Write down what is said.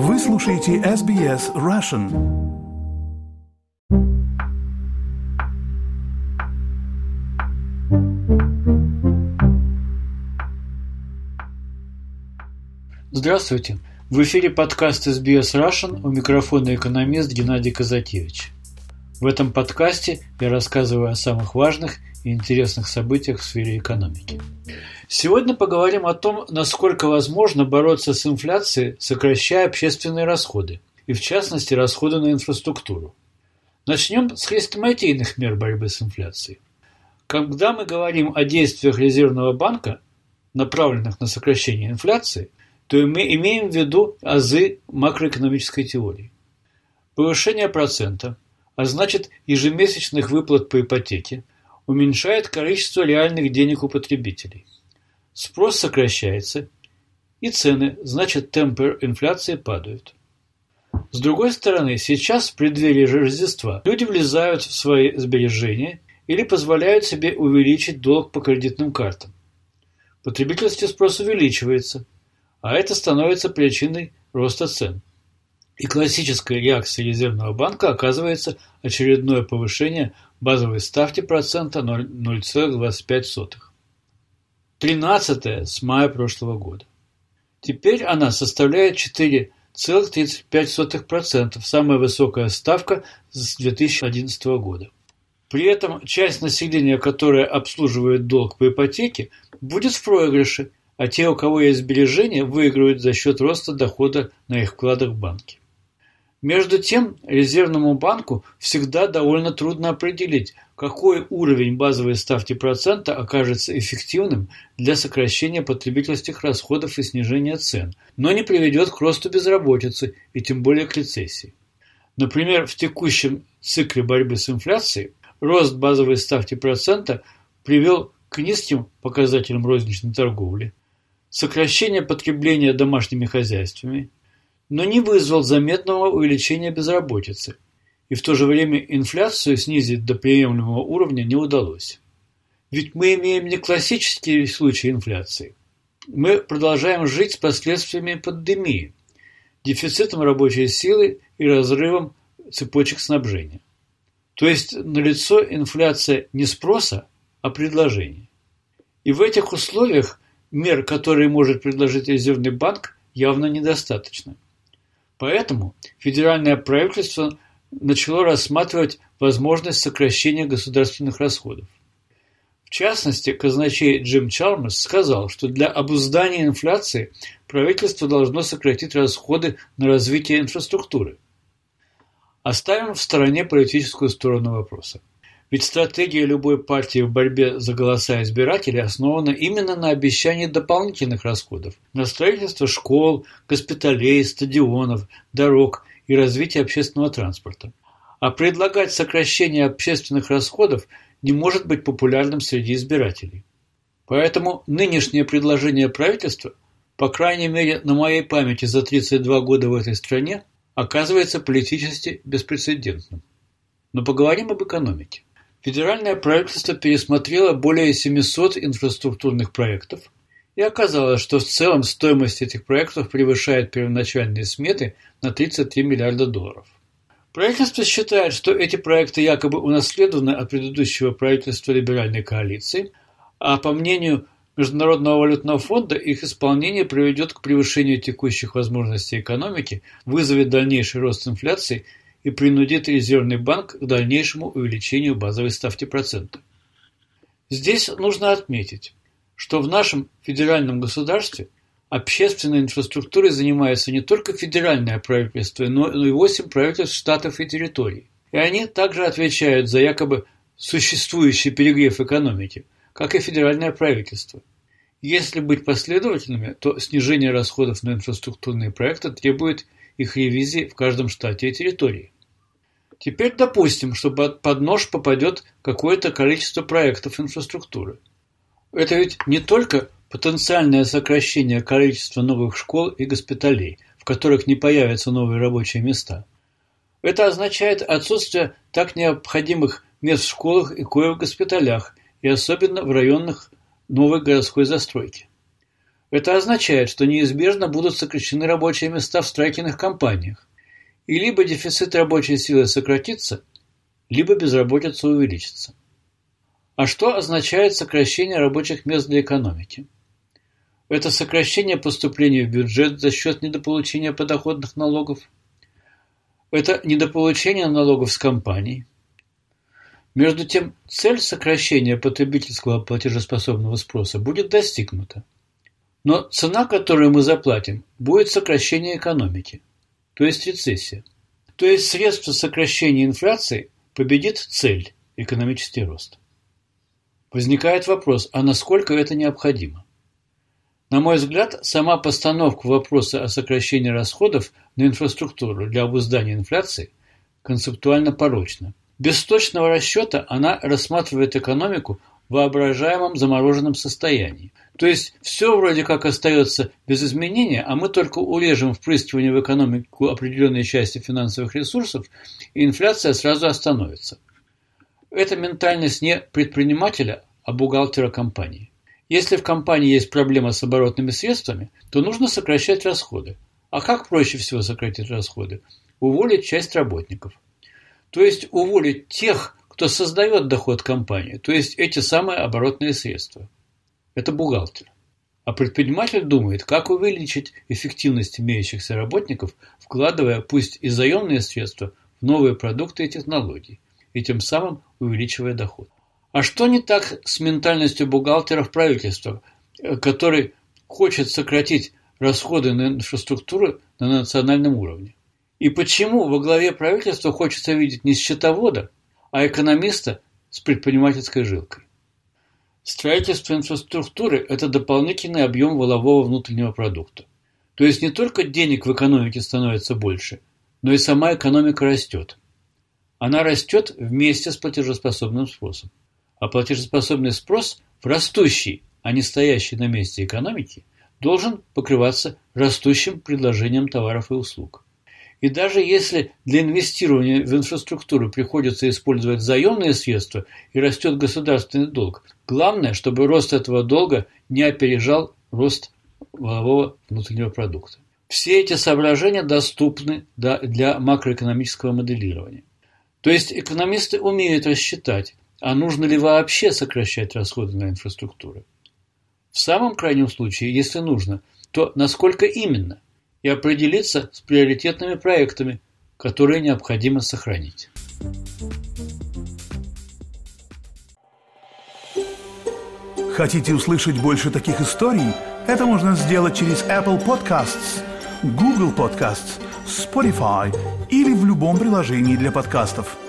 Вы слушаете SBS Russian. Здравствуйте! В эфире подкаст SBS Russian у микрофона экономист Геннадий Казакевич. В этом подкасте я рассказываю о самых важных и интересных событиях в сфере экономики. Сегодня поговорим о том, насколько возможно бороться с инфляцией, сокращая общественные расходы, и в частности расходы на инфраструктуру. Начнем с хрестоматийных мер борьбы с инфляцией. Когда мы говорим о действиях Резервного банка, направленных на сокращение инфляции, то мы имеем в виду азы макроэкономической теории. Повышение процента – а значит ежемесячных выплат по ипотеке, уменьшает количество реальных денег у потребителей. Спрос сокращается, и цены, значит темпы инфляции падают. С другой стороны, сейчас в преддверии Рождества люди влезают в свои сбережения или позволяют себе увеличить долг по кредитным картам. Потребительский спрос увеличивается, а это становится причиной роста цен. И классической реакцией Резервного банка оказывается очередное повышение базовой ставки процента 0,25. 13 с мая прошлого года. Теперь она составляет 4,35%, самая высокая ставка с 2011 года. При этом часть населения, которая обслуживает долг по ипотеке, будет в проигрыше, а те, у кого есть сбережения, выиграют за счет роста дохода на их вкладах в банке. Между тем, Резервному банку всегда довольно трудно определить, какой уровень базовой ставки процента окажется эффективным для сокращения потребительских расходов и снижения цен, но не приведет к росту безработицы и тем более к рецессии. Например, в текущем цикле борьбы с инфляцией рост базовой ставки процента привел к низким показателям розничной торговли, сокращение потребления домашними хозяйствами, но не вызвал заметного увеличения безработицы, и в то же время инфляцию снизить до приемлемого уровня не удалось. Ведь мы имеем не классические случаи инфляции. Мы продолжаем жить с последствиями пандемии, дефицитом рабочей силы и разрывом цепочек снабжения. То есть налицо инфляция не спроса, а предложения. И в этих условиях мер, которые может предложить Резервный банк, явно недостаточно. Поэтому федеральное правительство начало рассматривать возможность сокращения государственных расходов. В частности, казначей Джим Чалмерс сказал, что для обуздания инфляции правительство должно сократить расходы на развитие инфраструктуры. Оставим в стороне политическую сторону вопроса. Ведь стратегия любой партии в борьбе за голоса избирателей основана именно на обещании дополнительных расходов на строительство школ, госпиталей, стадионов, дорог и развитие общественного транспорта. А предлагать сокращение общественных расходов не может быть популярным среди избирателей. Поэтому нынешнее предложение правительства, по крайней мере на моей памяти за 32 года в этой стране, оказывается политически беспрецедентным. Но поговорим об экономике. Федеральное правительство пересмотрело более 700 инфраструктурных проектов, и оказалось, что в целом стоимость этих проектов превышает первоначальные сметы на 33 миллиарда долларов. Правительство считает, что эти проекты якобы унаследованы от предыдущего правительства либеральной коалиции, а по мнению Международного валютного фонда их исполнение приведет к превышению текущих возможностей экономики, вызовет дальнейший рост инфляции и принудит Резервный банк к дальнейшему увеличению базовой ставки процента. Здесь нужно отметить, что в нашем федеральном государстве общественной инфраструктурой занимается не только федеральное правительство, но и восемь правительств штатов и территорий. И они также отвечают за якобы существующий перегрев экономики, как и федеральное правительство. Если быть последовательными, то снижение расходов на инфраструктурные проекты требует их ревизии в каждом штате и территории. Теперь допустим, что под нож попадет какое-то количество проектов инфраструктуры. Это ведь не только потенциальное сокращение количества новых школ и госпиталей, в которых не появятся новые рабочие места. Это означает отсутствие так необходимых мест в школах и коек в госпиталях, и особенно в районах новой городской застройки. Это означает, что неизбежно будут сокращены рабочие места в строительных компаниях, и либо дефицит рабочей силы сократится, либо безработица увеличится. А что означает сокращение рабочих мест для экономики? Это сокращение поступлений в бюджет за счет недополучения подоходных налогов. Это недополучение налогов с компаний. Между тем, цель сокращения потребительского платежеспособного спроса будет достигнута. Но цена, которую мы заплатим, будет сокращение экономики, то есть рецессия. То есть средство сокращения инфляции победит цель – экономический рост. Возникает вопрос, а насколько это необходимо? На мой взгляд, сама постановка вопроса о сокращении расходов на инфраструктуру для обуздания инфляции концептуально порочна. Без точного расчета она рассматривает экономику в воображаемом замороженном состоянии. То есть все вроде как остается без изменения, а мы только урежем впрыскивание в экономику определенной части финансовых ресурсов, и инфляция сразу остановится. Это ментальность не предпринимателя, а бухгалтера компании. Если в компании есть проблема с оборотными средствами, то нужно сокращать расходы. А как проще всего сократить расходы? Уволить часть работников. То есть уволить тех, кто создает доход компании, то есть эти самые оборотные средства. Это бухгалтер. А предприниматель думает, как увеличить эффективность имеющихся работников, вкладывая пусть и заемные средства в новые продукты и технологии, и тем самым увеличивая доход. А что не так с ментальностью бухгалтеров правительства, э, который хочет сократить расходы на инфраструктуру на национальном уровне? И почему во главе правительства хочется видеть не счетовода, а экономиста с предпринимательской жилкой? Строительство инфраструктуры – это дополнительный объем волового внутреннего продукта. То есть не только денег в экономике становится больше, но и сама экономика растет. Она растет вместе с платежеспособным спросом. А платежеспособный спрос в растущей, а не стоящей на месте экономике должен покрываться растущим предложением товаров и услуг. И даже если для инвестирования в инфраструктуру приходится использовать заемные средства и растет государственный долг, главное, чтобы рост этого долга не опережал рост валового внутреннего продукта. Все эти соображения доступны для макроэкономического моделирования. То есть экономисты умеют рассчитать, а нужно ли вообще сокращать расходы на инфраструктуру? В самом крайнем случае, если нужно, то насколько именно? И определиться с приоритетными проектами, которые необходимо сохранить. Хотите услышать больше таких историй? Это можно сделать через Apple Podcasts, Google Podcasts, Spotify или в любом приложении для подкастов –